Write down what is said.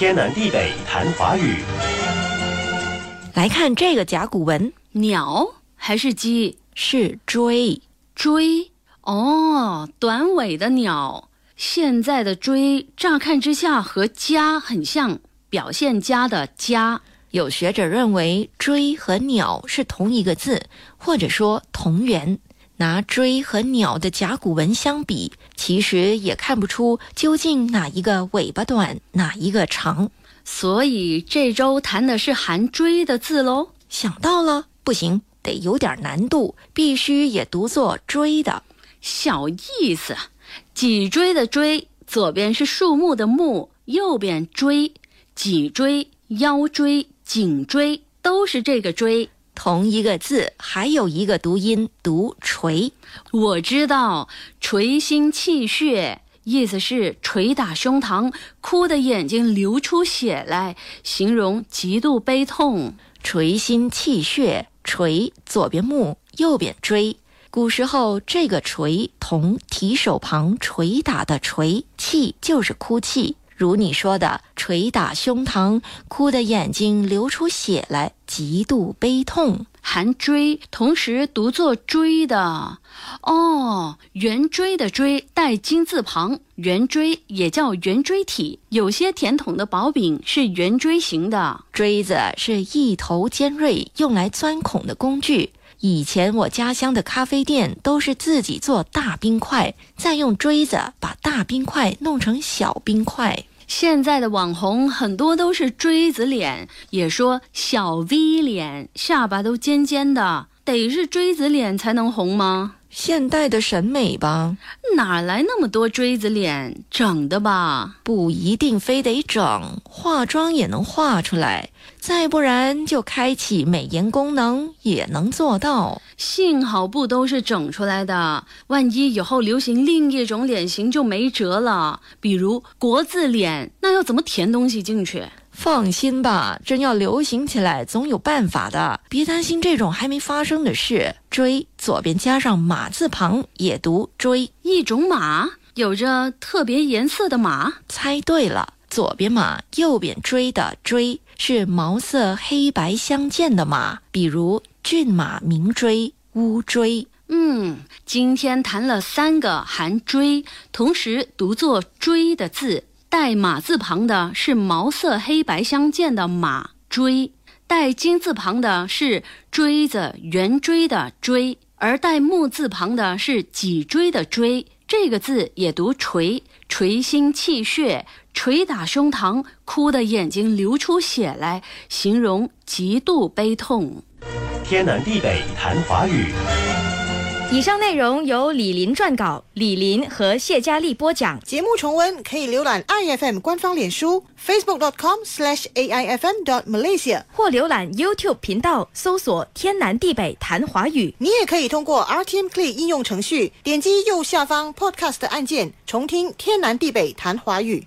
天南地北谈华语。来看这个甲骨文，鸟还是鸡？是追。追哦，短尾的鸟。现在的追，乍看之下和家很像，表现家的家。有学者认为，追和鸟是同一个字，或者说同源。拿锥和鸟的甲骨文相比，其实也看不出究竟哪一个尾巴短，哪一个长。所以这周谈的是含锥的字喽。想到了，不行，得有点难度，必须也读作锥的。小意思，脊椎的椎，左边是树木的木，右边椎，脊椎、腰椎。颈椎都是这个椎，同一个字，还有一个读音读捶。我知道，捶心泣血，意思是捶打胸膛，哭的眼睛流出血来，形容极度悲痛。捶心泣血，捶左边木，右边椎。古时候，这个捶同提手旁捶打的捶，泣就是哭泣。如你说的，捶打胸膛，哭得眼睛流出血来，极度悲痛。含锥，同时读作锥的。哦，圆锥的锥带金字旁，圆锥也叫圆锥体。有些甜筒的薄饼是圆锥形的。锥子是一头尖锐，用来钻孔的工具。以前我家乡的咖啡店都是自己做大冰块，再用锥子把大冰块弄成小冰块。现在的网红很多都是锥子脸，也说小 V 脸，下巴都尖尖的，得是锥子脸才能红吗？现代的审美吧，哪来那么多锥子脸？整的吧？不一定非得整，化妆也能画出来。再不然就开启美颜功能也能做到。幸好不都是整出来的，万一以后流行另一种脸型就没辙了。比如国字脸，那要怎么填东西进去？放心吧，真要流行起来，总有办法的。别担心这种还没发生的事。追左边加上马字旁，也读追。一种马，有着特别颜色的马。猜对了，左边马，右边追的追是毛色黑白相间的马，比如骏马、名锥、乌锥。嗯，今天谈了三个含锥，同时读作锥的字。带马字旁的是毛色黑白相间的马锥，带金字旁的是锥子圆锥的锥，而带木字旁的是脊椎的椎。这个字也读锤，捶心泣血，捶打胸膛，哭的眼睛流出血来，形容极度悲痛。天南地北谈华语。以上内容由李林撰稿，李林和谢佳丽播讲。节目重温可以浏览 iFM 官方脸书 facebook com aifm dot malaysia 或浏览 YouTube 频道搜索“天南地北谈华语”。你也可以通过 RTM Play 应用程序，点击右下方 Podcast 按键，重听“天南地北谈华语”。